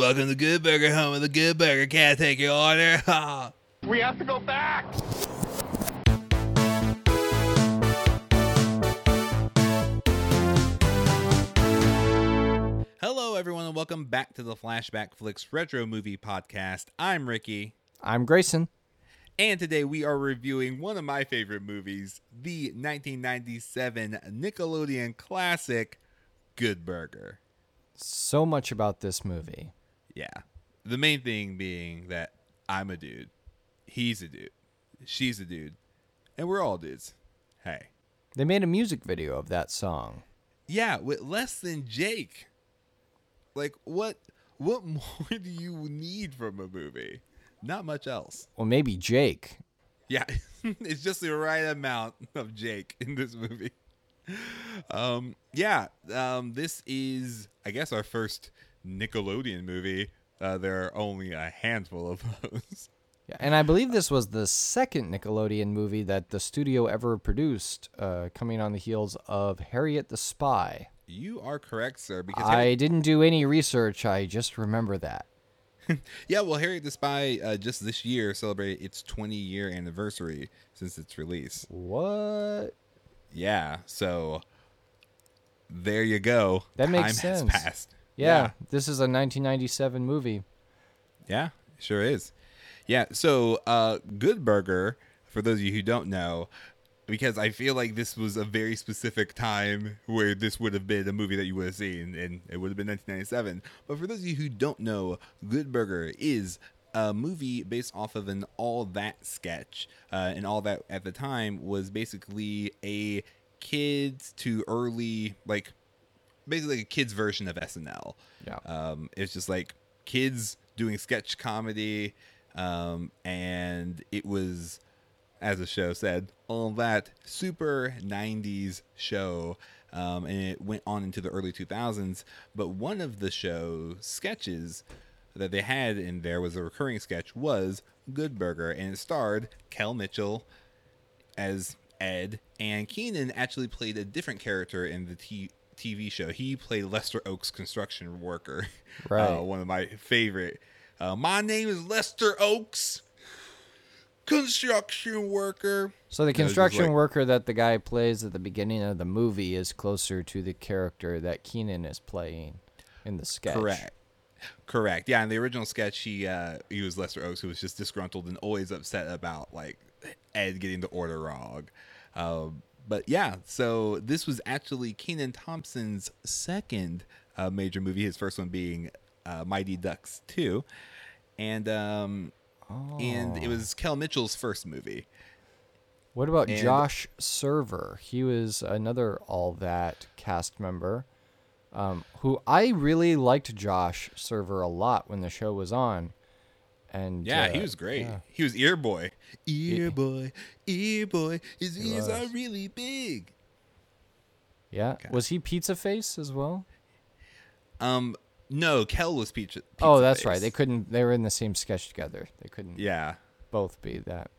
Welcome to Good Burger, home of the Good Burger. Can't take your order. We have to go back. Hello, everyone, and welcome back to the Flashback Flicks Retro Movie Podcast. I'm Ricky, I'm Grayson. and today we are reviewing one of my favorite movies, the 1997 Nickelodeon classic, Good Burger. So much about this movie. Yeah. The main thing being that I'm a dude, he's a dude, she's a dude, and we're all dudes. Hey. They made a music video of that song. Yeah, with Less Than Jake. Like what what more do you need from a movie? Not much else. Well, maybe Jake. Yeah, it's just the right amount of Jake in this movie. Um, yeah, um, this is, I guess, our first Nickelodeon movie. Uh, there are only a handful of those. Yeah, and I believe this was the second Nickelodeon movie that the studio ever produced, uh, coming on the heels of Harriet the Spy. You are correct, sir. Because I didn't do any research. I just remember that. yeah, well, Harriet the Spy uh, just this year celebrated its 20 year anniversary since its release. What? Yeah, so there you go. That makes Time sense. Passed. Yeah, this is a 1997 movie. Yeah, sure is. Yeah, so uh Good Burger, for those of you who don't know, because I feel like this was a very specific time where this would have been a movie that you would have seen, and it would have been 1997. But for those of you who don't know, Good Burger is a movie based off of an All That sketch, uh, and All That at the time was basically a kids to early like basically like a kids version of SNL. Yeah. Um, it's just like kids doing sketch comedy, um, and it was, as the show said, all that super '90s show. Um, and it went on into the early 2000s. But one of the show sketches that they had in there was a recurring sketch was Good Burger, and it starred Kel Mitchell as Ed, and Kenan actually played a different character in the t- TV show. He played Lester Oaks, construction worker. Right. Uh, one of my favorite. Uh, my name is Lester Oaks, construction worker. So the You know, just construction like- worker that the guy plays at the beginning of the movie is closer to the character that Kenan is playing in the sketch. Correct. Correct. Yeah, in the original sketch, he uh, he was Lester Oaks, who was just disgruntled and always upset about like Ed getting the order wrong. Um, but yeah, so this was actually Kenan Thompson's second uh, major movie. His first one being uh, Mighty Ducks Two, and um, and it was Kel Mitchell's first movie. What about And- Josh Server? He was another All That cast member. Um, who I really liked Josh Server a lot when the show was on. And Yeah, uh, he was great. yeah. He was Ear Boy. Ear Boy, Ear Boy. His He ears are really big. Yeah. Was he Pizza Face as well? Um, no, Kel was Pizza. oh, Pizza that's right. They couldn't. They were in the same sketch together. They couldn't Yeah. both be that.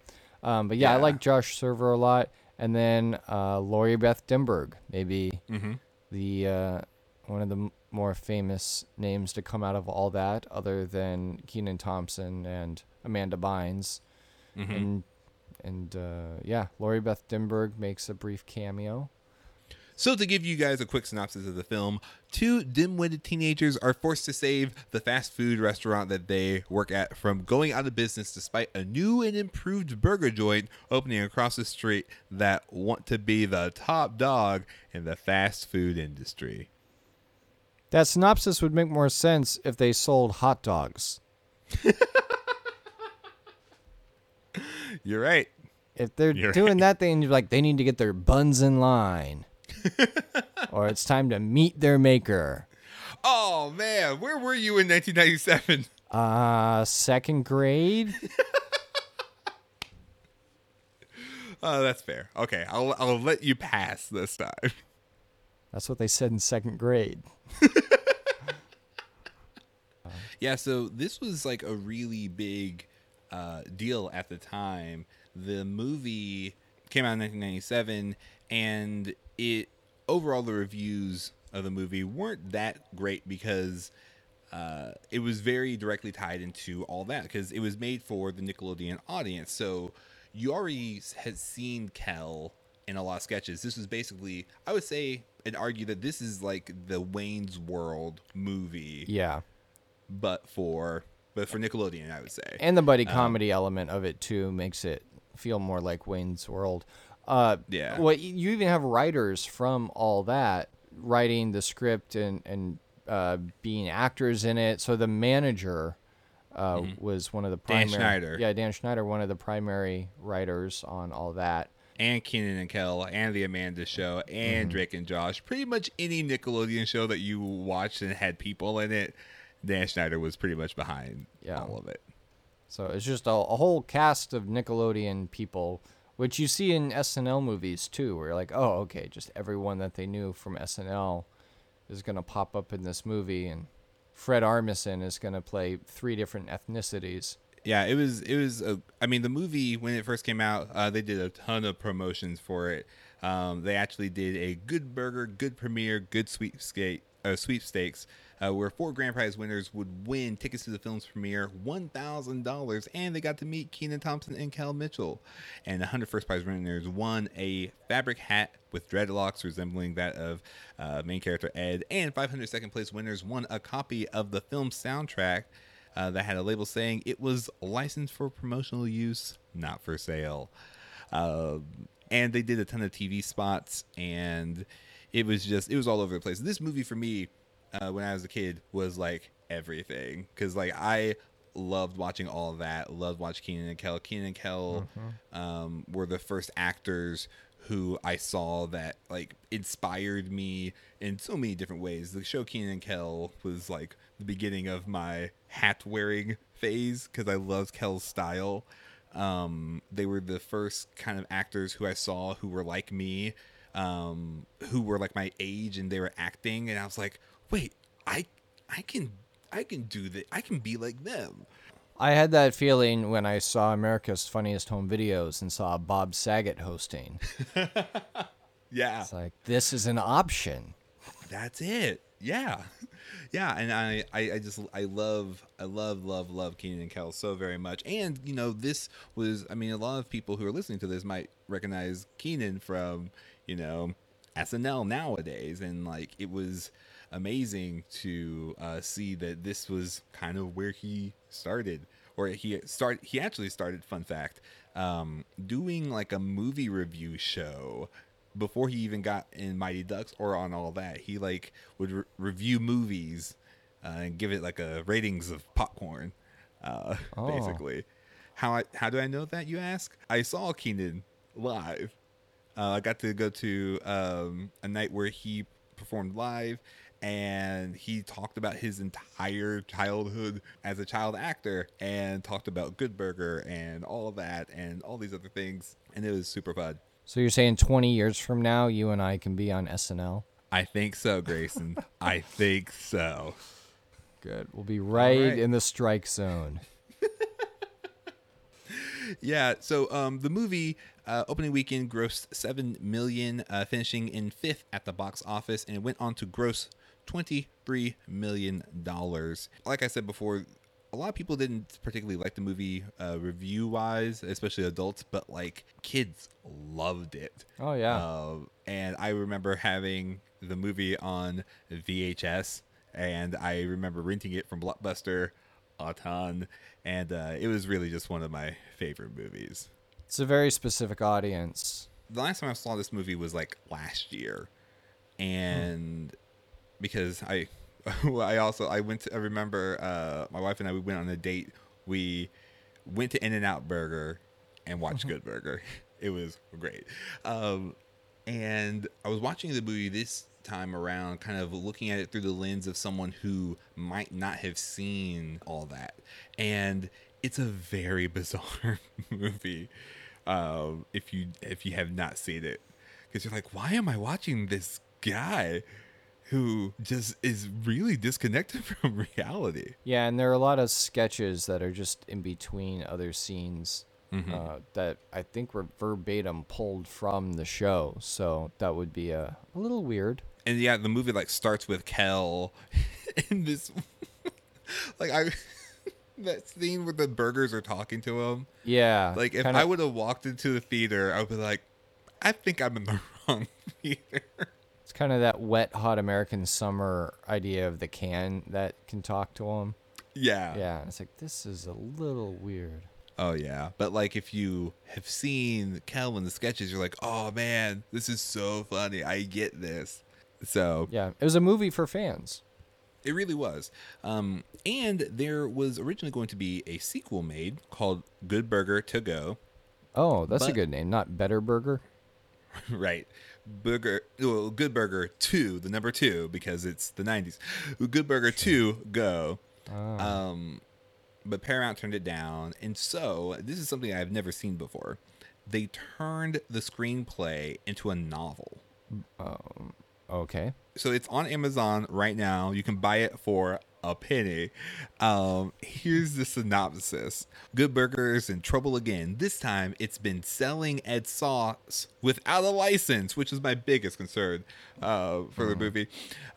Um, but yeah, I like Josh Server a lot. And then uh, Lori Beth Denberg, maybe Mm-hmm. the uh, one of the m- more famous names to come out of all that, other than Kenan Thompson and Amanda Bynes, Mm-hmm. and and uh, yeah, Lori Beth Denberg makes a brief cameo. So, to give you guys a quick synopsis of the film, two dim witted teenagers are forced to save the fast food restaurant that they work at from going out of business despite a new and improved burger joint opening across the street that want to be the top dog in the fast food industry. That synopsis would make more sense if they sold hot dogs. You're right. If they're You're doing right. that, then you're like they need to get their buns in line, or it's time to meet their maker. Oh, man. Where were you in 1997? Uh, second grade. Oh, that's fair. Okay. I'll, I'll let you pass this time. That's what they said in second grade. Yeah, so this was like a really big uh, deal at the time. The movie came out in 1997, and it overall the reviews of the movie weren't that great because uh, it was very directly tied into all that because it was made for the Nickelodeon audience. So you already had seen Kel in a lot of sketches. This was basically, I would say, and argue that this is like the Wayne's World movie, Yeah. But for but for Nickelodeon, I would say. And the buddy comedy element of it too makes it feel more like Wayne's World. Uh, Yeah. What you even have writers from all that writing the script and and uh, being actors in it. So the manager uh, was one of the Mm-hmm. Dan primary. Schneider. Yeah, Dan Schneider, one of the primary writers on all that. and Kenan and Kel and the Amanda Show and Mm-hmm. Drake and Josh. Pretty much any Nickelodeon show that you watched and had people in it, Dan Schneider was pretty much behind Yeah. all of it. So it's just a, a whole cast of Nickelodeon people, which you see in SNL movies too, where you're like, oh, okay, just everyone that they knew from SNL is going to pop up in this movie, and Fred Armisen is going to play three different ethnicities. Yeah, it was. It was. A, I mean, the movie when it first came out, uh, they did a ton of promotions for it. Um, they actually did a good burger, good premiere, good sweepskate, uh, sweepstakes, uh, where four grand prize winners would win tickets to the film's premiere, one thousand dollars, and they got to meet Kenan Thompson and Kel Mitchell. And the hundred first prize winners won a fabric hat with dreadlocks resembling that of uh, main character Ed, and 500 second place winners won a copy of the film soundtrack uh, that had a label saying it was licensed for promotional use, not for sale. Um and they did a ton of TV spots, and it was just it was all over the place. This movie for me, uh, when I was a kid, was like everything because like I loved watching all of that. Loved watching Kenan and Kel. Kenan and Kel um, were the first actors who I saw that like inspired me in so many different ways. The show Kenan and Kel was like the beginning of my hat wearing phase because I loved Kel's style. Um, they were the first kind of actors who I saw who were like me, um, who were like my age and they were acting, and I was like, wait, I I can I can do that. I can be like them. I had that feeling when I saw America's Funniest Home Videos and saw Bob Saget hosting. Yeah. It's like, this is an option. That's it. Yeah. Yeah, and I, I, I just I love I love love love Kenan and Kel so very much. And you know, this was I mean a lot of people who are listening to this might recognize Kenan from, you know, SNL nowadays and like it was amazing to uh, see that this was kind of where he started or he start he actually started fun fact um, doing like a movie review show before he even got in Mighty Ducks or on all that, he like would re- review movies uh, and give it like a ratings of popcorn, uh, Oh. basically. How I how do I know that you ask? I saw Kenan live. Uh, I got to go to um, a night where he performed live, and he talked about his entire childhood as a child actor, and talked about Good Burger and all of that, and all these other things, and it was super fun. So you're saying 20 years from now, you and I can be on SNL? I think so, Grayson. I think so. Good. We'll be right, right. in the strike zone. Yeah. So um, the movie uh, opening weekend grossed seven million, uh, finishing in fifth at the box office, and it went on to gross twenty-three million dollars. Like I said before. A lot of people didn't particularly like the movie uh, review wise, especially adults, but like kids loved it. Oh, yeah. Uh, and I remember having the movie on VHS, and I remember renting it from Blockbuster a ton, and uh, it was really just one of my favorite movies. It's a very specific audience. The last time I saw this movie was like last year, and because I, I also I went to I remember uh, my wife and I we went on a date. We went to In and Out Burger and watched Good Burger. It was great. Um, and I was watching the movie this time around, kind of looking at it through the lens of someone who might not have seen all that. And it's a very bizarre movie um, if you if you have not seen it, because you're like, why am I watching this guy who just is really disconnected from reality? Yeah, and there are a lot of sketches that are just in between other scenes uh, that I think were verbatim pulled from the show. So that would be a, a little weird. and yeah, the movie like starts with Kel in this like I that scene where the burgers are talking to him. Yeah. Like if kinda- I would have walked into the theater, I would be like, I think I'm in the wrong theater. It's kind of that wet, hot American summer idea of the can that can talk to him. yeah. Yeah. It's like, this is a little weird. Oh yeah. But like if you have seen Kelvin the sketches, you're like, oh man, this is so funny. I get this. So Yeah. It was a movie for fans. It really was. Um, and there was originally going to be a sequel made called Good Burger to Go. Oh, that's a good name. Not Better Burger. right. Burger, well, Good Burger 2, the number 2, because it's the 90s. Good Burger 2, Go. Um, but Paramount turned it down. And so, this is something I've never seen before. They turned the screenplay into a novel. Okay. so it's on Amazon right now. You can buy it for a penny. Um, here's the synopsis: Good Burger is in trouble again. This time, it's been selling Ed sauce without a license, which is my biggest concern uh, for the movie.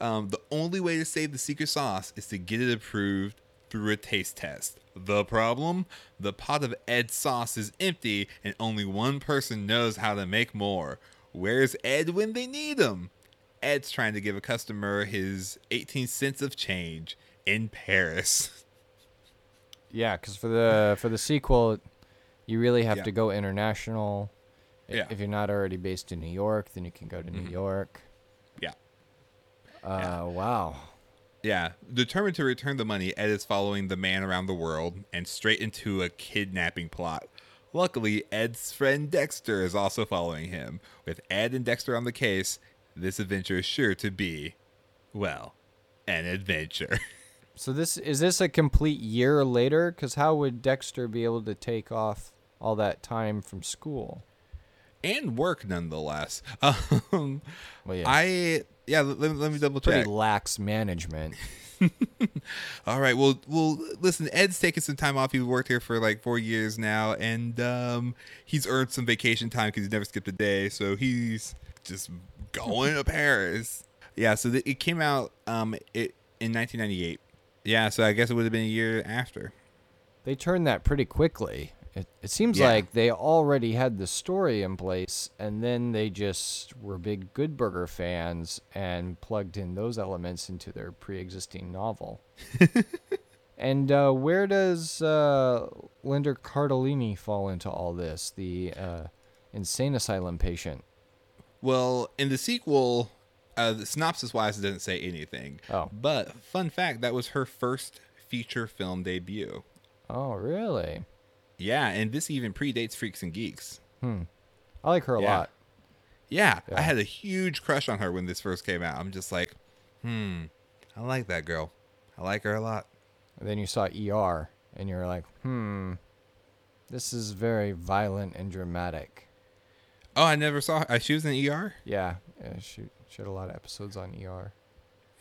Um, the only way to save the secret sauce is to get it approved through a taste test. The problem? The pot of Ed sauce is empty, and only one person knows how to make more. Where's Ed when they need him? Ed's trying to give a customer his 18 cents of change in Paris. Yeah, because for the for the sequel, you really have Yeah. to go international. Yeah. Mm-hmm. If you're not already based in New York, then you can go to New York. Yeah. Uh, wow. Yeah. Determined to return the money, Ed is following the man around the world and straight into a kidnapping plot. Luckily, Ed's friend Dexter is also following him. With Ed and Dexter on the case, this adventure is sure to be, well, an adventure. So this is this a complete year later? Because how would Dexter be able to take off all that time from school? and work nonetheless. Um, Well, yeah, I, yeah, let, let me- double check. pretty lax management. All right. Well, well, listen. Ed's taking some time off. He's worked here for like four years now, and um, he's earned some vacation time because he's never skipped a day. So he's just going to Paris. Yeah. So th- it came out um it in 1998. Yeah. So I guess it would have been a year after. They turned that pretty quickly. It, it seems Yeah. like they already had the story in place, and then they just were big Good Burger fans and plugged in those elements into their pre-existing novel. and uh, where does uh, Linda Cardellini fall into all this? The uh, insane asylum patient. Well, in the sequel, uh, the synopsis wise, it doesn't say anything. Oh. But fun fact, that was her first feature film debut. Oh, really? Yeah, and this even predates Freaks and Geeks. Hmm. I like her a Yeah. lot. Yeah, Yeah. I had a huge crush on her when this first came out. I'm just like, hmm, I like that girl. I like her a lot. And then you saw ER, and you're like, hmm, this is very violent and dramatic. Oh, I never saw her. Uh, she was in ER? Yeah, yeah she, she had a lot of episodes on ER.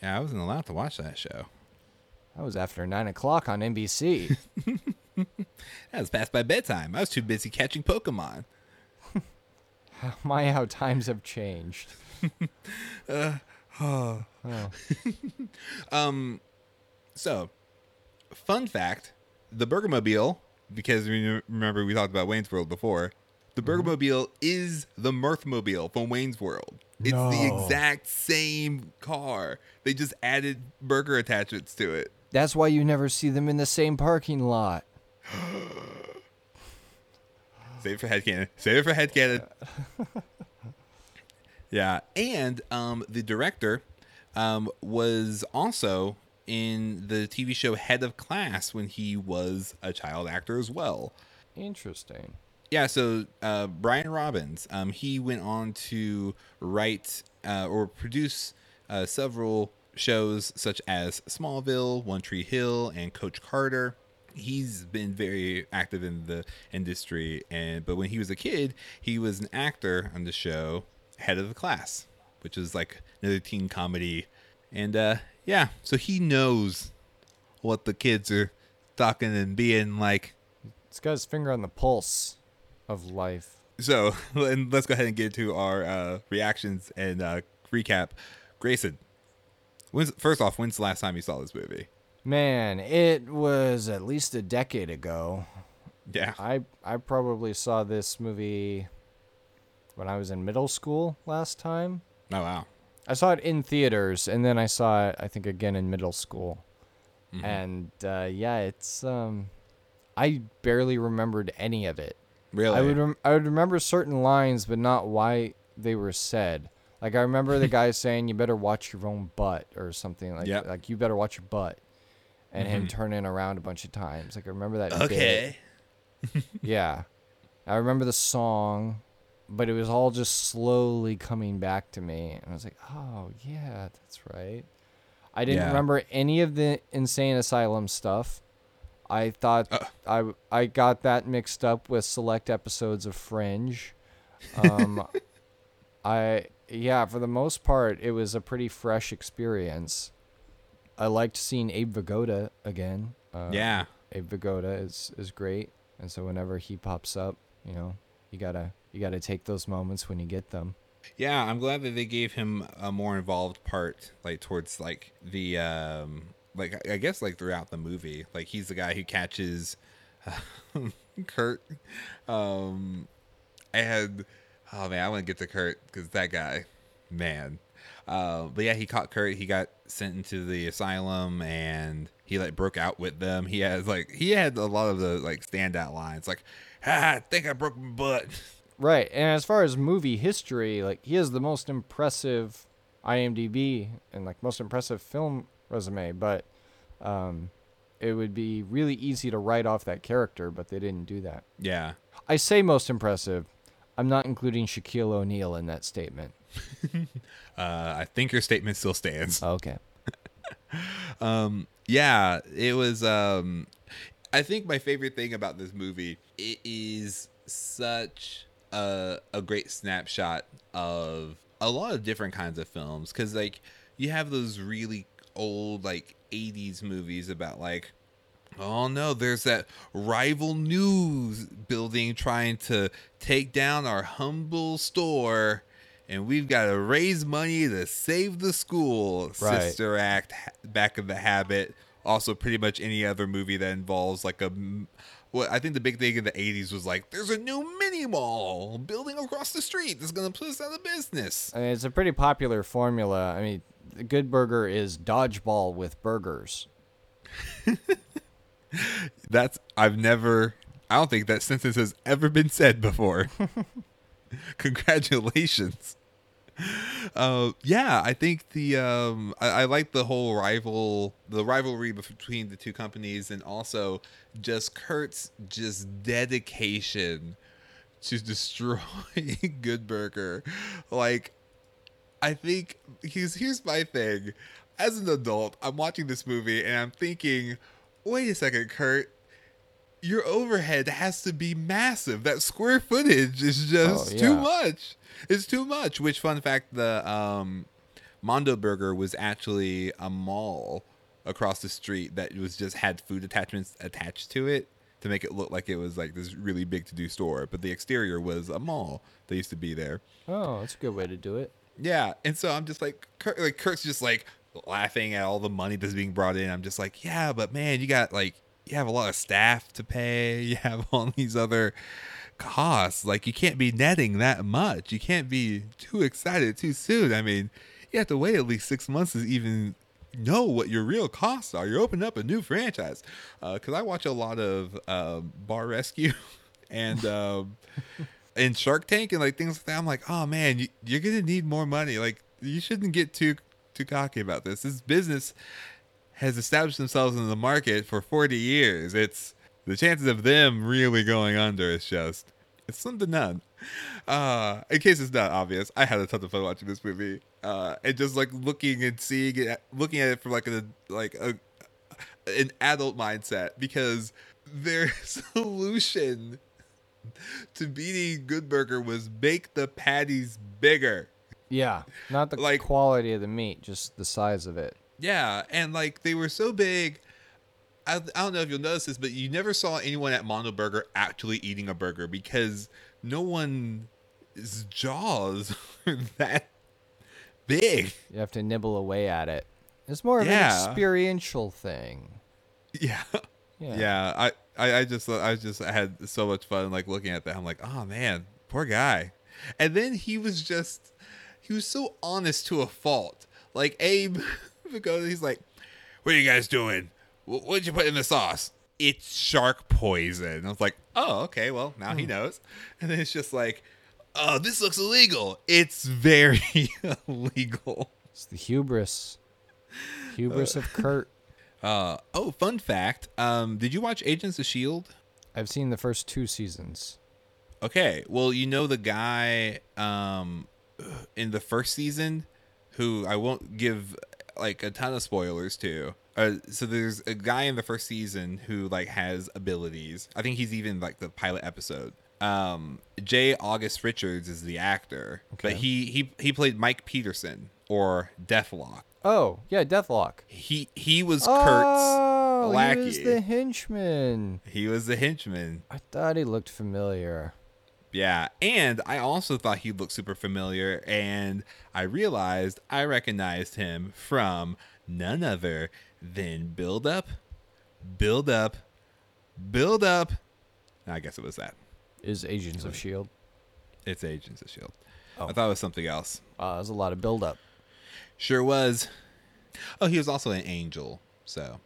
Yeah, I wasn't allowed to watch that show. That was after 9 o'clock on NBC. That was past my bedtime. I was too busy catching Pokemon. My, how times have changed. oh. So, fun fact the Burgermobile, because we remember we talked about Wayne's World before, the Burgermobile is the Mirthmobile from Wayne's World. It's the exact same car. They just added burger attachments to it. That's why you never see them in the same parking lot. Save it for headcanon. Save it for headcanon. yeah, and um, the director um, was also in the TV show Head of Class when he was a child actor as well. Interesting. Yeah, so uh, Brian Robbins, um, he went on to write uh, or produce uh, several shows such as Smallville, One Tree Hill, and Coach Carter. He's been very active in the industry, and but when he was a kid, he was an actor on the show Head of the Class, which is like another teen comedy, and uh, yeah, so he knows what the kids are talking and being like. It's got his finger on the pulse of life. So, and let's go ahead and get to our uh, reactions and uh, recap. Grayson, when's, first off, when's the last time you saw this movie? Man, it was at least a decade ago. Yeah. I I probably saw this movie when I was in middle school last time. Oh wow. I saw it in theaters, and then I saw it I think again in middle school. Mm-hmm. And uh, yeah, it's um, I barely remembered any of it. Really? I would rem- I would remember certain lines, but not why they were said. Like I remember the guy saying, "You better watch your own butt" or something like Yep. like you better watch your butt, and him mm-hmm. turning around a bunch of times. Like I remember that. bit. okay. Yeah, I remember the song, but it was all just slowly coming back to me, and I was like, "Oh yeah, that's right." I didn't Yeah. remember any of the insane asylum stuff. I thought Uh. I I got that mixed up with select episodes of Fringe. Um, I yeah, for the most part, it was a pretty fresh experience. I liked seeing Abe Vigoda again. Uh, Yeah. Abe Vigoda is is great, and so whenever he pops up, you know, you gotta you gotta take those moments when you get them. Yeah, I'm glad that they gave him a more involved part, like towards like the um, like I guess like throughout the movie. Like he's the guy who catches Kurt. Um, and oh man, I want to get to Kurt because that guy, man. Uh, but yeah, he caught Kurt. He got sent into the asylum, and he like broke out with them. He has like he had a lot of the like standout lines, like "Ha, I think I broke my butt." Right, and as far as movie history, like he has the most impressive IMDb and like most impressive film resume, but um, it would be really easy to write off that character, but they didn't do that. Yeah, I say most impressive. I'm not including Shaquille O'Neal in that statement. uh, I think your statement still stands. Okay. um yeah it was um i think my favorite thing about this movie it is such a, a great snapshot of a lot of different kinds of films because like you have those really old like 80s movies about like Oh no, there's that rival news building trying to take down our humble store, and we've got to raise money to save the school. Right. Sister Act, Back of the Habit. Also, pretty much any other movie that involves like a. Well, I think the big thing in the 80s was like, there's a new mini mall building across the street that's going to put us out of business. I mean, it's a pretty popular formula. I mean, the Good Burger is dodgeball with burgers. That's, I've never, I don't think that sentence has ever been said before. Congratulations. Uh, yeah, I think the um, I, I like the whole rival, the rivalry between the two companies, and also just Kurt's just dedication to destroy Good Burger. Like, I think here's here's my thing. As an adult, I'm watching this movie and I'm thinking, wait a second, Kurt. Your overhead has to be massive. That square footage is just Oh, too much. It's too much. Which fun fact, the um, Mondo Burger was actually a mall across the street that was just had food attachments attached to it to make it look like it was like this really big to do store. But the exterior was a mall that used to be there. Oh, that's a good way to do it. Yeah, and so I'm just like, Kurt, like Kurt's just like laughing at all the money that's being brought in. I'm just like, yeah, but man, you got like you have a lot of staff to pay. You have all these other costs. Like you can't be netting that much. You can't be too excited too soon. I mean, you have to wait at least six months to even know what your real costs are. You're opening up a new franchise. Because I watch a lot of um, Bar Rescue and. Um, in Shark Tank and like things like that, I'm like, oh man, you, you're gonna need more money. Like you shouldn't get too too cocky about this. This business has established themselves in the market for 40 years. It's the chances of them really going under is just it's slim to none. Uh, in case it's not obvious, I had a ton of fun watching this movie. Uh, and just like looking and seeing it, looking at it from like a like a an adult mindset because their solution to beating Good Burger was make the patties bigger. Yeah, not the Like- quality of the meat, just the size of it. Yeah, and like they were so big. I, I don't know if you'll notice this, but you never saw anyone at Mondo Burger actually eating a burger because no one's jaws are that big. You have to nibble away at it. It's more of Yeah. an experiential thing. Yeah. Yeah. Yeah. I, I, I just I just had so much fun like looking at that. I'm like, oh man, poor guy. And then he was just he was so honest to a fault. Like Abe because he's like, What are you guys doing? What'd you put in the sauce? It's shark poison. I was like, Oh, okay, well now he hmm. knows. And then it's just like, Oh, this looks illegal. It's very illegal. It's the hubris. Hubris of uh, Kurt. Uh oh, fun fact. Um, did you watch Agents of Shield? I've seen the first two seasons. Okay, well, you know the guy um in the first season who I won't give like a ton of spoilers to. Uh, so there's a guy in the first season who like has abilities. I think he's even like the pilot episode. Um, J. August Richards is the actor, but he he he played Mike Peterson or Deathlok. Oh, yeah, Deathlok. He he was oh, Kurt's lackey. he was the henchman. he was the henchman. I thought he looked familiar. Yeah, and I also thought he looked super familiar, and I realized I recognized him from none other than Build Up, Build Up, Build Up. I guess it was that. Is Agents of Shield. It's Agents of Shield. Oh. I thought it was something else. Uh, there's a lot of build-up. Sure was. Oh, he was also an angel. So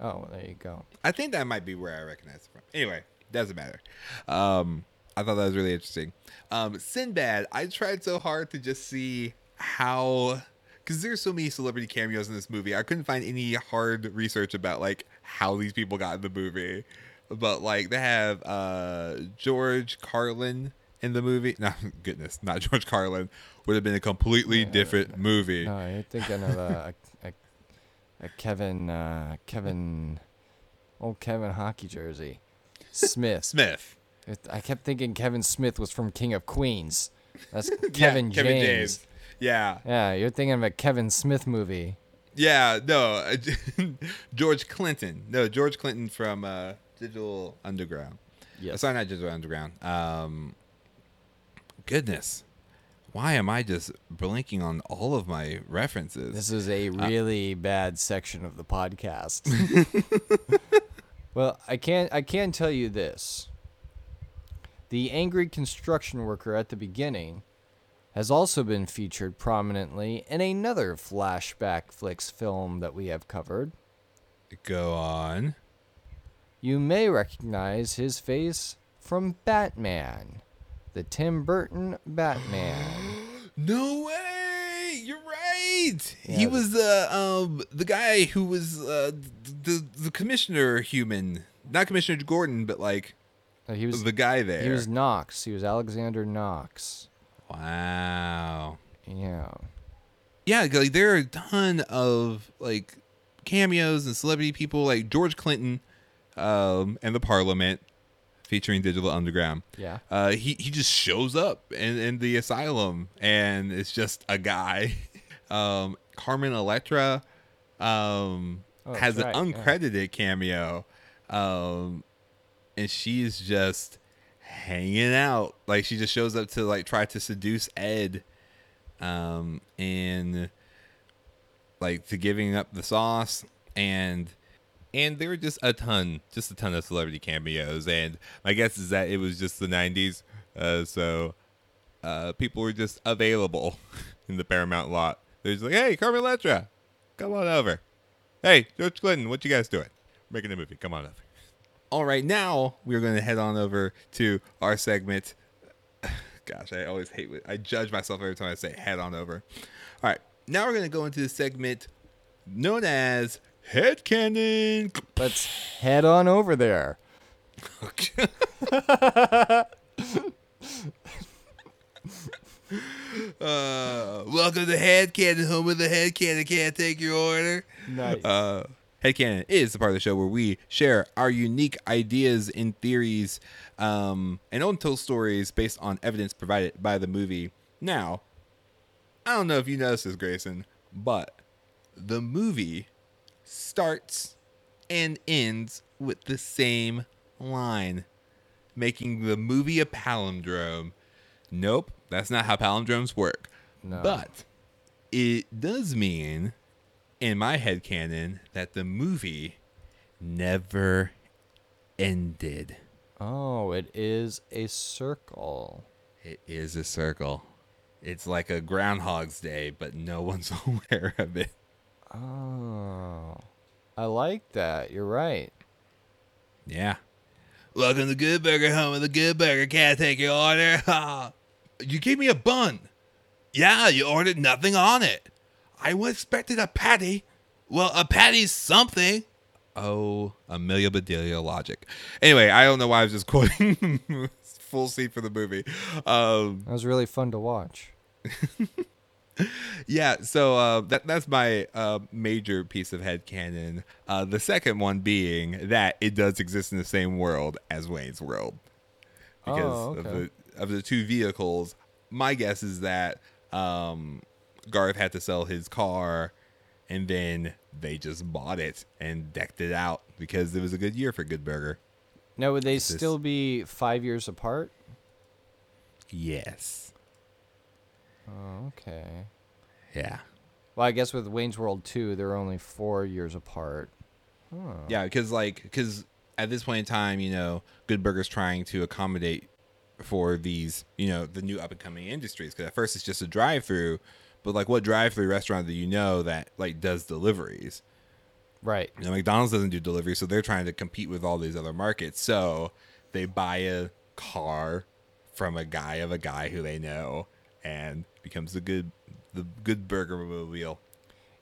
Oh, there you go. I think that might be where I recognize it from. Anyway, doesn't matter. Um, I thought that was really interesting. Um, Sinbad, I tried so hard to just see how, because there's so many celebrity cameos in this movie. I couldn't find any hard research about like how these people got in the movie, but like they have uh, George Carlin in the movie. No, goodness, not George Carlin. Would have been a completely different movie. No, you're thinking of a, a, a, a Kevin, uh, Kevin, old Kevin hockey jersey, Smith. Smith. It- I kept thinking Kevin Smith was from King of Queens. That's Yeah, Kevin, Kevin James. James. Yeah. Yeah, you're thinking of a Kevin Smith movie. Yeah, no, George Clinton. No, George Clinton from uh, Digital Underground. Yes. Sorry, not Digital Underground. Um, goodness, why am I just blinking on all of my references? This is a uh, really bad section of the podcast. well, I can I can tell you this. The angry construction worker at the beginning has also been featured prominently in another flashback flicks film that we have covered. Go on. You may recognize his face from Batman, the Tim Burton Batman. No way! You're right. Yeah, he was the um the guy who was uh, the the commissioner human, not Commissioner Gordon, but like Uh, he was the guy there. he was Knox. He was Alexander Knox. wow. Yeah. yeah, like there are a ton of like cameos and celebrity people like George Clinton, um, and the Parliament, featuring Digital Underground. Yeah. Uh, he he just shows up in, in the asylum, and it's just a guy. Um, Carmen Electra, um, Oh, has that's an right, yeah. uncredited cameo, um, and she's just hanging out. Like she just shows up to like try to seduce Ed, um, and like to giving up the sauce and and there were just a ton just a ton of celebrity cameos. And my guess is that it was just the 90s uh, so uh, people were just available in the paramount lot. They're just like hey carmen electra come on over. Hey george clinton what you guys doing? We're making a movie come on over. All right now we're going to head on over to our segment. Gosh i always hate it i judge myself every time i say head on over. All right now we're going to go into the segment known as headcanon Let's head on over there. uh, welcome to headcanon home of the headcanon can't take your order Nice. uh, Headcanon is the part of the show where we share our unique ideas and theories um, and untold stories based on evidence provided by the movie. Now, I don't know if you noticed this, Grayson, but the movie starts and ends with the same line, making the movie a palindrome. Nope, that's not how palindromes work. No. But it does mean, in my head canon, that the movie never ended. Oh, it is a circle. It is a circle. It's like a Groundhog's Day, but no one's aware of it. Oh, I like that. You're right. Yeah. Welcome to Good Burger, home of the Good Burger. Can't take your order. you gave me a bun. Yeah, you ordered nothing on it. I was expected a patty. Well, a patty's something. Oh, Amelia Bedelia logic. Anyway, I don't know why I was just quoting full scene for the movie. Um, That was really fun to watch. yeah, so uh, that that's my uh, major piece of headcanon. Uh, the second one being that it does exist in the same world as Wayne's World. Because Oh, of the of the two vehicles, my guess is that um, Garth had to sell his car and then they just bought it and decked it out because it was a good year for Good Burger. Now, would they still be five years apart? Yes. Oh, okay. Yeah. Well, I guess with Wayne's World 2, they're only four years apart. Huh. Yeah, because like because at this point in time, you know, Good Burger's trying to accommodate for these, you know, the new up and coming industries. Because at first it's just a drive through, but like what drive through restaurant do you know that like does deliveries? Right. You know, McDonald's doesn't do delivery, so they're trying to compete with all these other markets. So they buy a car from a guy of a guy who they know, and becomes the good the good burger mobile.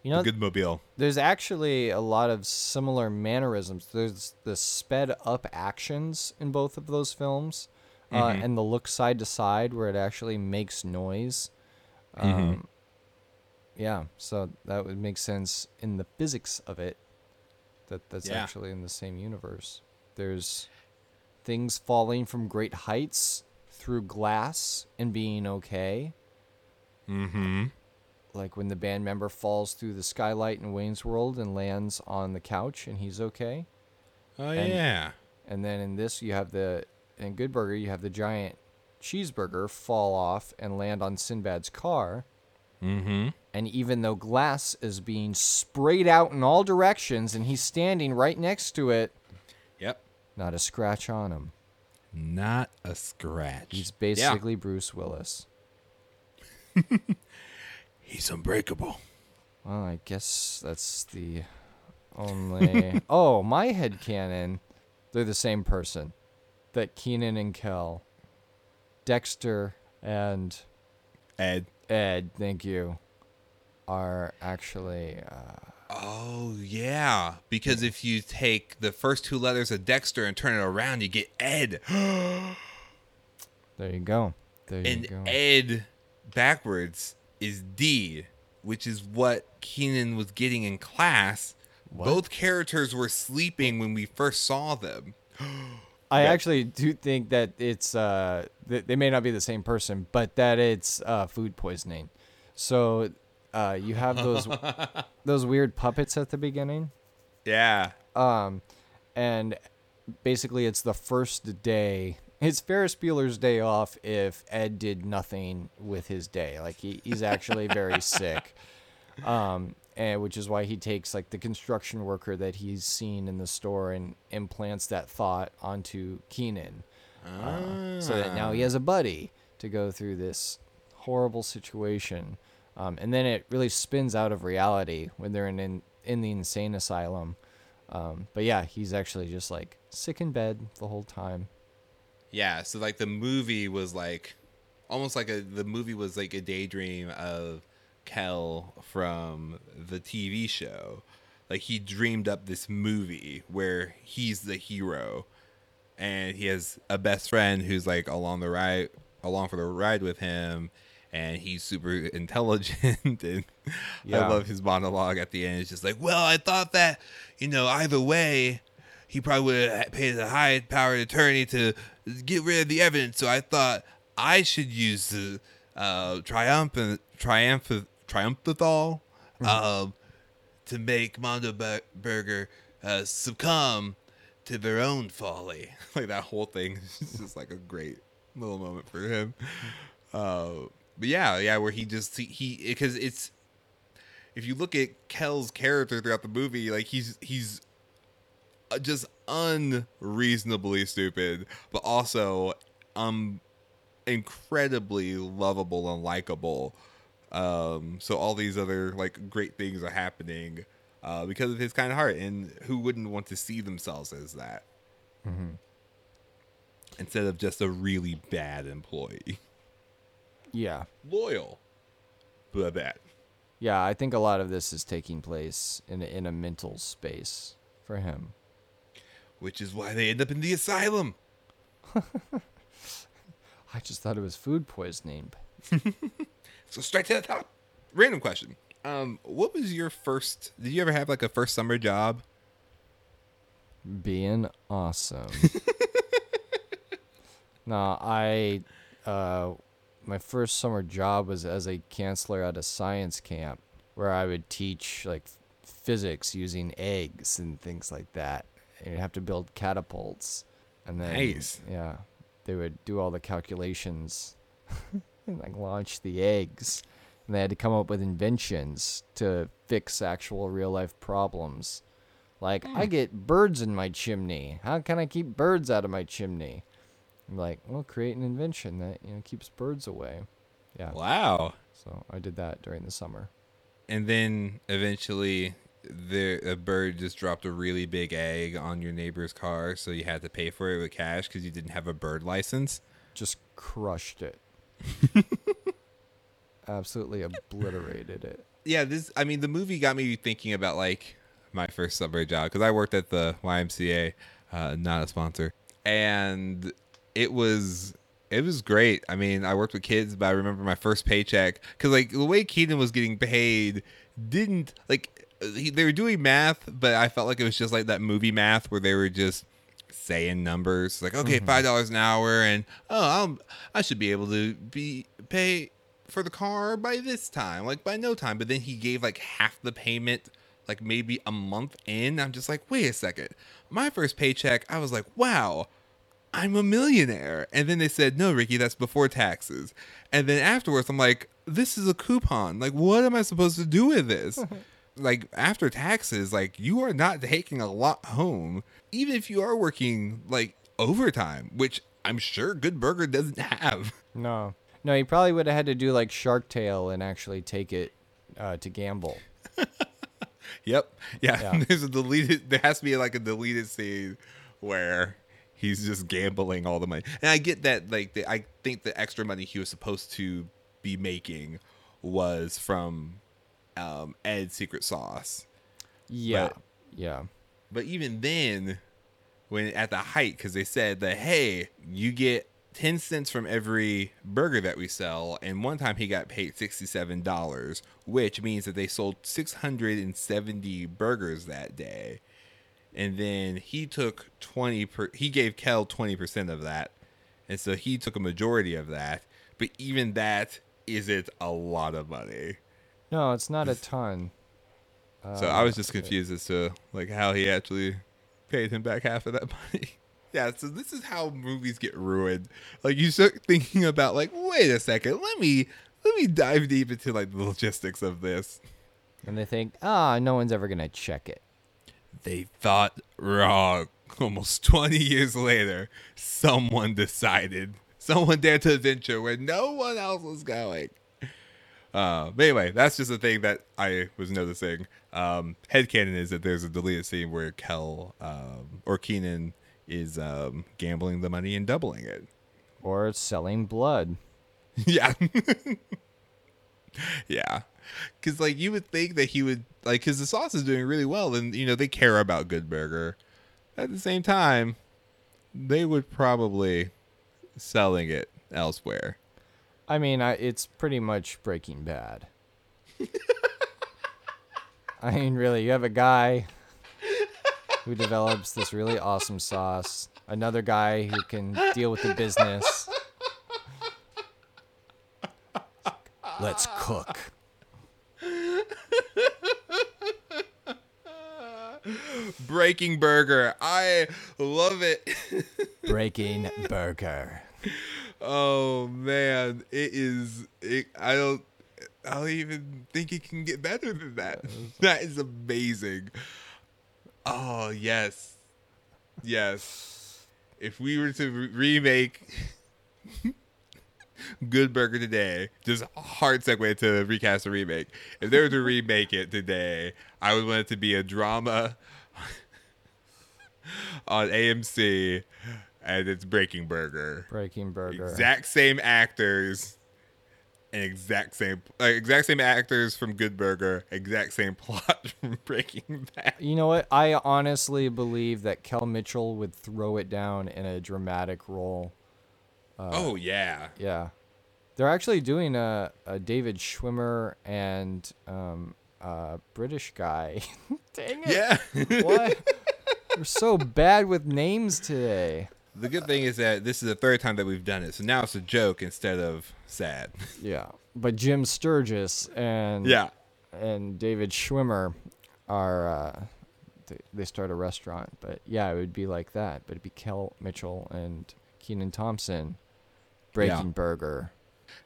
You know, the good mobile. there's actually a lot of similar mannerisms. There's the sped up actions in both of those films, uh, and the look side to side where it actually makes noise. Um, Yeah, so that would make sense in the physics of it. That that's Yeah. actually in the same universe. There's things falling from great heights through glass and being okay. Mm-hmm. like when the band member falls through the skylight in Wayne's World and lands on the couch and he's okay. Oh And- yeah. And then in this you have the in Good Burger you have the giant cheeseburger fall off and land on Sinbad's car. Mm-hmm. And even though glass is being sprayed out in all directions and he's standing right next to it, Yep. not a scratch on him. Not a scratch. He's Yeah. basically Bruce Willis. He's unbreakable. Well, I guess that's the only. oh, my head canon. They're the same person. That Kenan and Kel, Dexter and Ed. Ed, thank you, are actually. Uh, Oh yeah, because if you take the first two letters of Dexter and turn it around, you get Ed. there you go. There you and go. Ed backwards is D, which is what Kenan was getting in class. Both characters were sleeping when we first saw them. I actually do think that it's uh th- they may not be the same person, but that it's uh food poisoning. So uh you have those those weird puppets at the beginning. Yeah. Um, and basically, it's the first day. It's Ferris Bueller's day off if Ed did nothing with his day. Like he, he's actually very sick. Um, and which is why he takes like the construction worker that he's seen in the store and implants that thought onto Kenan. Uh, so that now he has a buddy to go through this horrible situation. Um, and then it really spins out of reality when they're in in, in the insane asylum. Um, but yeah, he's actually just like sick in bed the whole time. Yeah, so like the movie was like almost like a the movie was like a daydream of Kel from the TV show. Like he dreamed up this movie where he's the hero and he has a best friend who's like along the ride along for the ride with him and he's super intelligent and Yeah. I love his monologue at the end. It's just like, well, I thought that, you know, either way, he probably would have paid a high powered attorney to get rid of the evidence. So I thought I should use the uh, triumphant, triumphant, triumphethol um, to make Mondo Burger uh, succumb to their own folly. like that whole thing is just like a great little moment for him. Uh, but yeah, yeah, where he just he because it's if you look at Kel's character throughout the movie, like he's he's uh, just unreasonably stupid, but also um incredibly lovable and likable. Um, so all these other like great things are happening uh, because of his kind of heart, and who wouldn't want to see themselves as that? Instead of just a really bad employee, Yeah. loyal, but bad. Yeah, I think a lot of this is taking place in a, in a mental space for him. Which is why they end up in the asylum. I just thought it was food poisoning. So straight to the top. Random question. Um, what was your first? Did you ever have like a first summer job? Being awesome. no, I uh my first summer job was as a counselor at a science camp where I would teach like physics using eggs and things like that. And you'd have to build catapults. And then Nice. yeah, they would do all the calculations and like launch the eggs. And they had to come up with inventions to fix actual real life problems. Like, I hmm. get birds in my chimney. How can I keep birds out of my chimney? I'm like, well, create an invention that you know keeps birds away. Yeah. Wow. So I did that during the summer. And then eventually, the a bird just dropped a really big egg on your neighbor's car, so you had to pay for it with cash because you didn't have a bird license. Just crushed it. Absolutely obliterated it. yeah, this. I mean, the movie got me thinking about like my first summer job because I worked at the YMCA, uh, not a sponsor, and it was it was great. I mean, I worked with kids, but I remember my first paycheck because like the way Kenan was getting paid didn't like he, they were doing math, but I felt like it was just like that movie math where they were just saying numbers like okay mm-hmm. five dollars an hour and oh I'll, i should be able to be pay for the car by this time like by no time. But then he gave like half the payment like maybe a month in. I'm just like wait a second. My first paycheck i was like wow i'm a millionaire and then they said no ricky that's before taxes and then afterwards i'm like this is a coupon like what am i supposed to do with this like after taxes, like you are not taking a lot home, even if you are working like overtime, which I'm sure Good Burger doesn't have. No. No, he probably would have had to do like Shark Tale and actually take it uh, to gamble. Yep. Yeah. Yeah. There's a deleted. There has to be like a deleted scene where he's just gambling all the money, and I get that. Like, the, I think the extra money he was supposed to be making was from um, Ed's secret sauce. Yeah. But- yeah. But even then, when at the height, because they said that hey, you get ten cents from every burger that we sell, and one time he got paid sixty-seven dollars, which means that they sold six hundred and seventy burgers that day, and then he took twenty per. He gave Kel twenty percent of that, and so he took a majority of that. But even that isn't a lot of money. No, it's not a ton. So I was just confused as to like how he actually paid him back half of that money. Yeah, so this is how movies get ruined. Like you start thinking about like, wait a second, let me let me dive deep into like the logistics of this. And they think, ah, no one's ever going to check it. They thought wrong. Almost 20 years later, someone decided. Someone dared to venture where no one else was going. Uh, but anyway, that's just a thing that I was noticing. Um, headcanon is that there's a deleted scene where Kel um, or Kenan is um, gambling the money and doubling it. Or selling blood. yeah. yeah. Cause like you would think that he would like cause the sauce is doing really well and you know they care about Good Burger. At the same time, they would probably selling it elsewhere. I mean, I, it's pretty much Breaking Bad. I mean, really, you have a guy who develops this really awesome sauce, another guy who can deal with the business. Let's cook. Breaking Burger. I love it. Breaking Burger. oh man, it is it, I don't I don't even think it can get better than that. That is amazing. Oh yes. Yes. If we were to re- remake Good Burger today, just a hard segue to recast a remake. If they were to remake it today, I would want it to be a drama on AMC, and it's Breaking Burger. Breaking Burger. Exact same actors, and exact same uh, exact same actors from Good Burger, exact same plot from Breaking Bad. You know what? I honestly believe that Kel Mitchell would throw it down in a dramatic role. oh yeah, Yeah. They're actually doing a, a David Schwimmer and um, a British guy. Dang it. yeah. What? We're so bad with names today. The good thing is that this is the third time that we've done it, so now it's a joke instead of sad. Yeah. But Jim Sturgess and Yeah. and David Schwimmer are uh, they, they start a restaurant. But yeah, it would be like that. But it'd be Kel Mitchell and Kenan Thompson, Breaking Burger.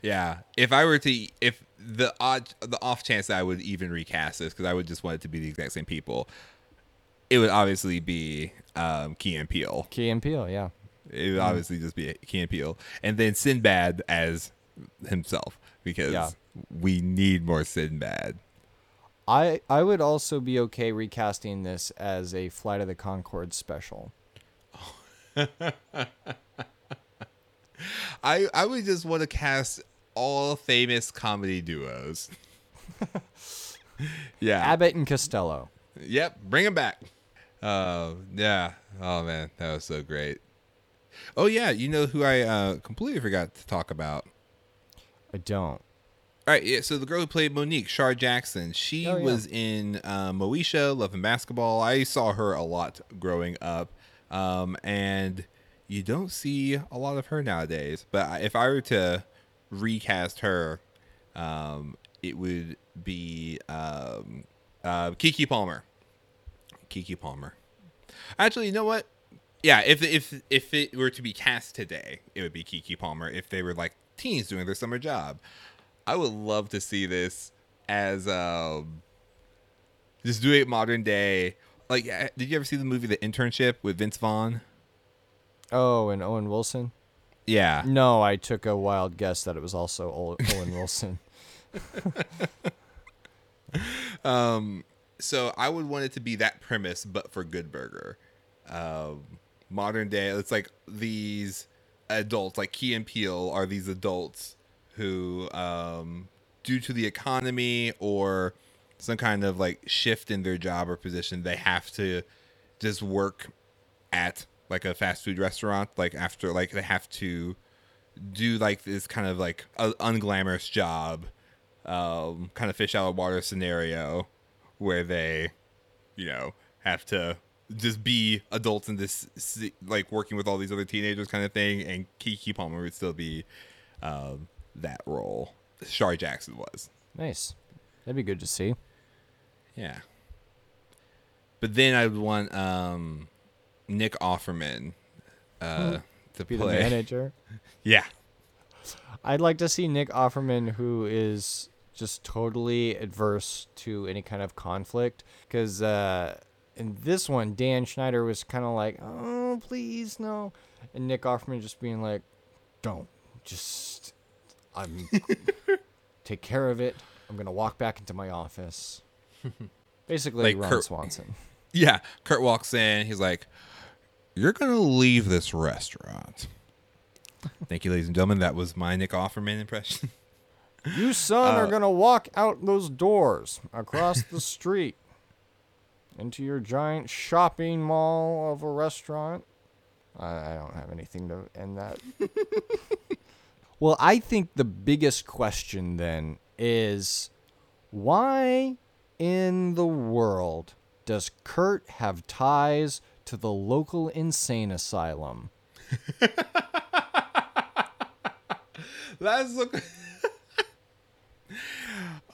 Yeah. If I were to, if the odd, the off chance that I would even recast this, because I would just want it to be the exact same people, it would obviously be um, Key and Peele. Key and Peele, yeah. It would obviously just be Key and Peele, and then Sinbad as himself, because Yeah. we need more Sinbad. I I would also be okay recasting this as a Flight of the Concord special. I I would just want to cast all famous comedy duos. yeah. Abbott and Costello. Yep, bring them back. Uh, yeah. Oh man, that was so great. Oh yeah, you know who I uh, completely forgot to talk about. I don't. All right, yeah. So the girl who played Monique, Shar Jackson, she Oh, yeah. was in uh, Moesha, Love and Basketball. I saw her a lot growing up, um, and you don't see a lot of her nowadays. But if I were to recast her, um, it would be um, uh, Keke Palmer. Keke Palmer. Actually, you know what? Yeah, if if if it were to be cast today, it would be Keke Palmer. If they were like teens doing their summer job, I would love to see this as um, just do it modern day. Like, uh, did you ever see the movie The Internship with Vince Vaughn? Oh, and Owen Wilson. Yeah, No, I took a wild guess that it was also Owen Wilson. so I would want it to be that premise, but for Good Burger. Um, modern day, it's like these adults, like Key and Peele, are these adults who, um, due to the economy or some kind of like shift in their job or position, they have to just work at like a fast food restaurant. Like after, like they have to do like this kind of like unglamorous job, um, kind of fish out of water scenario where they, you know, have to just be adults in this like working with all these other teenagers kind of thing, and Keke Palmer would still be um, that role. Shar Jackson was, Nice. That'd be good to see. yeah. But then I would want um, Nick Offerman uh, to Be the manager. Yeah, I'd like to see Nick Offerman, who is just totally adverse to any kind of conflict, because uh, in this one, Dan Schneider was kind of like, "Oh, please, no," and Nick Offerman just being like, "Don't, just, I'm take care of it. I'm gonna walk back into my office." Basically, Like Ron Kurt- Swanson. yeah. Kurt walks in. He's like, "You're gonna leave this restaurant." Thank you, ladies and gentlemen. That was my Nick Offerman impression. You son Uh, are gonna walk out those doors across the street into your giant shopping mall of a restaurant. I, I don't have anything to end that. well, I think the biggest question then is why in the world does Kurt have ties to the local insane asylum? That's the.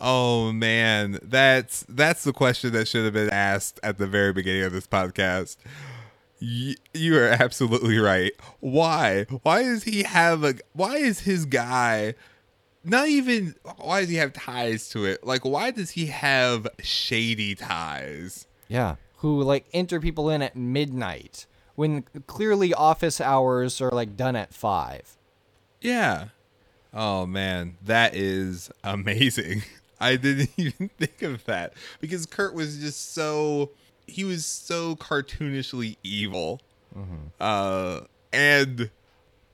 Oh man, that's that's the question that should have been asked at the very beginning of this podcast. Y- you are absolutely right. Why? Why does he have a? Why is his guy? Not even. Why does he have ties to it? Like, why does he have shady ties? Yeah. Who like enter people in at midnight when clearly office hours are like done at five. Yeah. Oh man, that is amazing. I didn't even think of that because Kurt was just so he was so cartoonishly evil. Uh and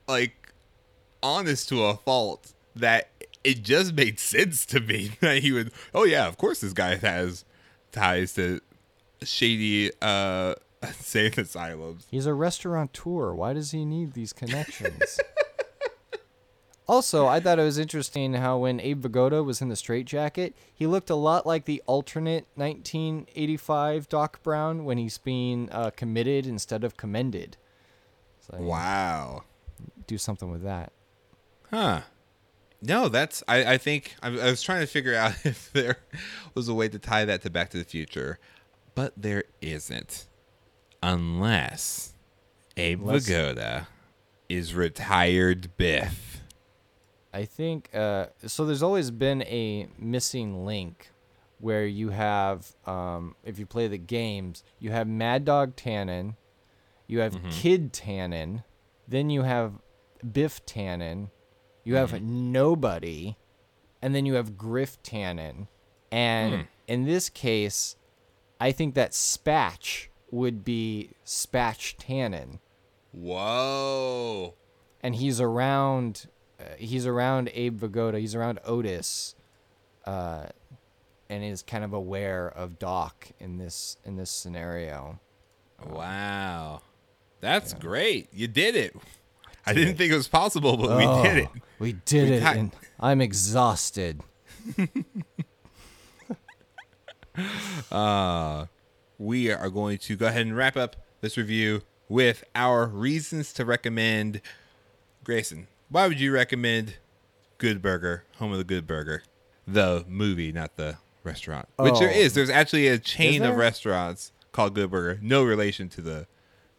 like honest to a fault that it just made sense to me that he would oh yeah, of course this guy has ties to shady uh safe asylums. He's a restaurateur. Why does he need these connections? Also, I thought it was interesting how when Abe Vigoda was in the straitjacket, he looked a lot like the alternate 1985 Doc Brown when he's being uh, committed instead of commended. So Wow. do something with that. Huh. No, that's. I, I think I, I was trying to figure out if there was a way to tie that to Back to the Future, but there isn't, unless Abe Vigoda is retired Biff. I think uh, so. There's always been a missing link where you have, um, if you play the games, you have Mad Dog Tannen, you have Kid Tannen, then you have Biff Tannen, you have Nobody, and then you have Griff Tannen. And in this case, I think that Spatch would be Spatch Tannen Whoa. and he's around he's around Abe Vigoda, he's around Otis uh and is kind of aware of Doc in this in this scenario. Wow. That's great. You did it. I didn't think it was possible, but we did it. We did We it got- and I'm exhausted. Uh, we are going to go ahead and wrap up this review with our reasons to recommend. Grayson, why would you recommend Good Burger, Home of the Good Burger, the movie, not the restaurant? Which there Oh. is. There's actually a chain of restaurants called Good Burger. No relation to the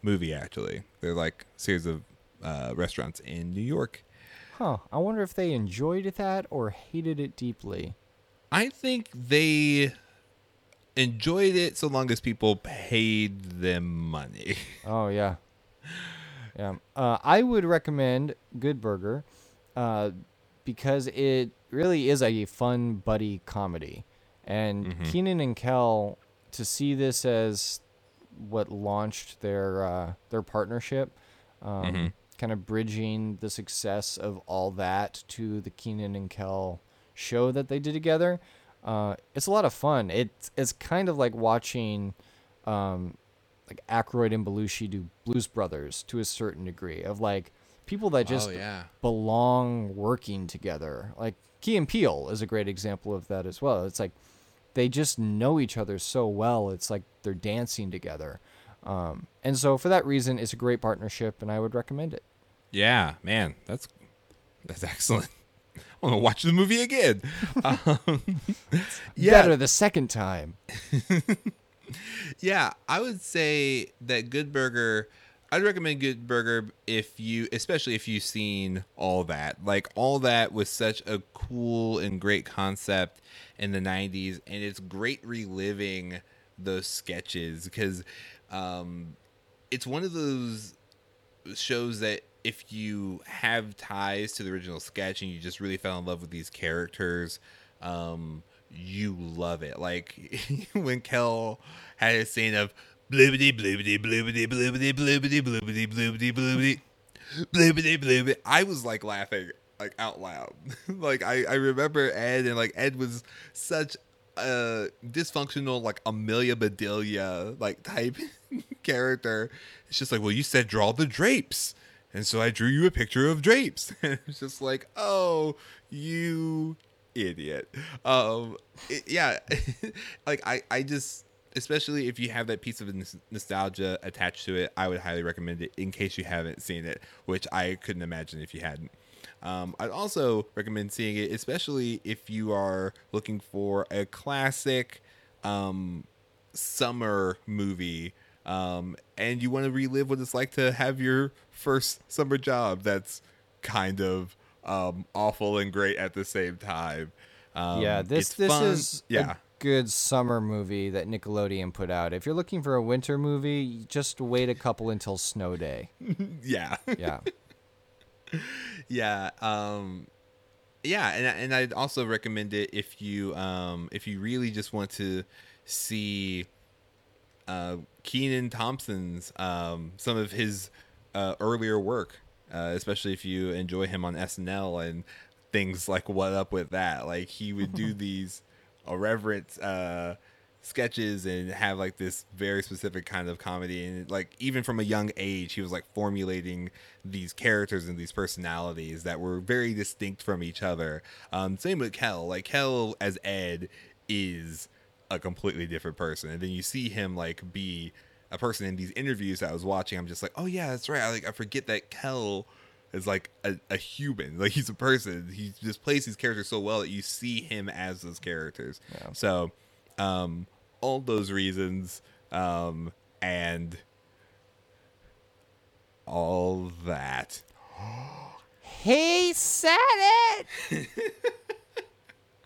movie, actually. They're like a series of uh, restaurants in New York. Huh. I wonder if they enjoyed that or hated it deeply. I think they enjoyed it so long as people paid them money. Oh yeah, yeah. Uh, I would recommend Good Burger, uh, because it really is a fun buddy comedy, and Kenan and Kel to see this as what launched their uh, their partnership, um, kind of bridging the success of all that to the Kenan and Kel show that they did together. Uh, it's a lot of fun. It's it's kind of like watching. Um, like Aykroyd and Belushi do Blues Brothers to a certain degree of like people that just oh yeah. belong working together. Like Key and Peele is a great example of that as well. It's like they just know each other so well. It's like they're dancing together. Um, and so for that reason, it's a great partnership, and I would recommend it. Yeah, man, that's that's excellent. I want to watch the movie again. Um, yeah, Better the second time. yeah. I would say that Good Burger. I'd recommend Good Burger if you, especially if you've seen all that. Like all that was such a cool and great concept in the '90s, and it's great reliving those sketches because um, it's one of those shows that if you have ties to the original sketch and you just really fell in love with these characters, um, you love it. Like when Kel had a scene of bloobity bloobity bloobity bloobity bloobity bloobity bloobity bloobity bloobity bloobity, I was like laughing like out loud. like I, I remember Ed and like Ed was such a dysfunctional like Amelia Bedelia like type character. It's just like, well, you said draw the drapes. And so I drew you a picture of drapes. It's just like, oh, you idiot. Um, it- yeah, like I, I just, especially if you have that piece of nos- nostalgia attached to it, I would highly recommend it in case you haven't seen it, which I couldn't imagine if you hadn't. Um, I'd also recommend seeing it, especially if you are looking for a classic um, summer movie um, and you want to relive what it's like to have your first summer job that's kind of um, awful and great at the same time. Um, yeah, this this fun. is yeah. a good summer movie that Nickelodeon put out. If you're looking for a winter movie, just wait a couple until Snow Day. yeah. Yeah. yeah um yeah and, and i'd also recommend it if you um if you really just want to see uh kenan thompson's um some of his uh earlier work uh especially if you enjoy him on snl and things like what up with that? Like he would do these irreverent uh sketches and have like this very specific kind of comedy. And like even from a young age he was like formulating these characters and these personalities that were very distinct from each other. Um same with kel. Like kel as ed is a completely different person. And then you see him like be a person in these interviews that i was watching i'm just like oh yeah that's right. I like i forget that kel is like a, a human. Like he's a person. He just plays these characters so well that you see him as those characters. Yeah. so um all those reasons um and all that. He said it.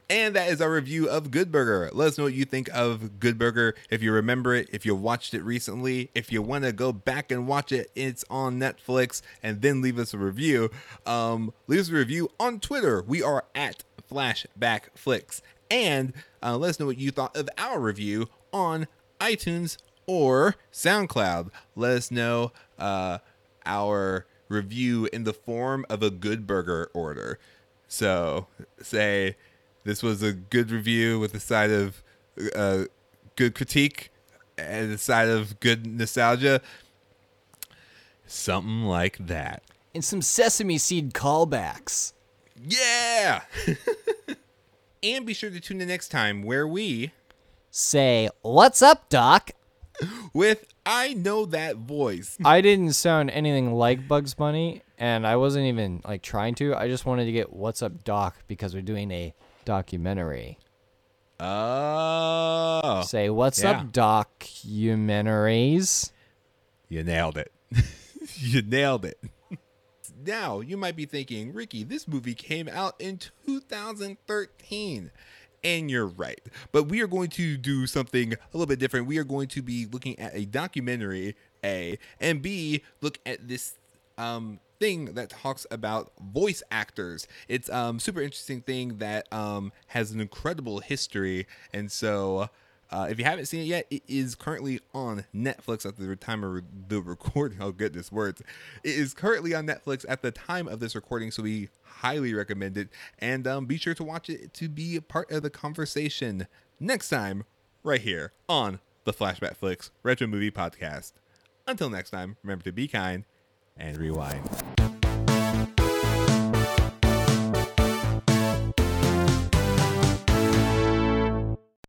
And that is our review of Good Burger. Let us know what you think of Good Burger. If you remember it, if you watched it recently, if you want to go back and watch it, it's on Netflix, and then leave us a review. Um, leave us a review on Twitter. We are at Flashback Flicks. And uh, let us know what you thought of our review on iTunes or SoundCloud. Let us know uh, our review in the form of a Good Burger order. So say this was a good review with a side of uh, good critique and a side of good nostalgia. Something like that. And some sesame seed callbacks. Yeah! and be sure to tune in next time where we, Say, what's up, Doc? with I Know That Voice. I didn't sound anything like Bugs Bunny, and I wasn't even like trying to. I just wanted to get "What's Up, Doc" because we're doing a documentary. Oh. Say, "What's yeah. up, documentaries?" You nailed it. you nailed it. Now, you might be thinking, Ricky, this movie came out in 2013. And you're right. But we are going to do something a little bit different. We are going to be looking at a documentary, A, and B, look at this um, thing that talks about voice actors. It's um super interesting thing that um has an incredible history, and so uh, if you haven't seen it yet, it is currently on Netflix at the time of the recording. Oh goodness, words! It is currently on Netflix at the time of this recording, so we highly recommend it. And um, be sure to watch it to be a part of the conversation next time, right here on the Flashback Flicks Retro Movie Podcast. Until next time, remember to be kind and rewind.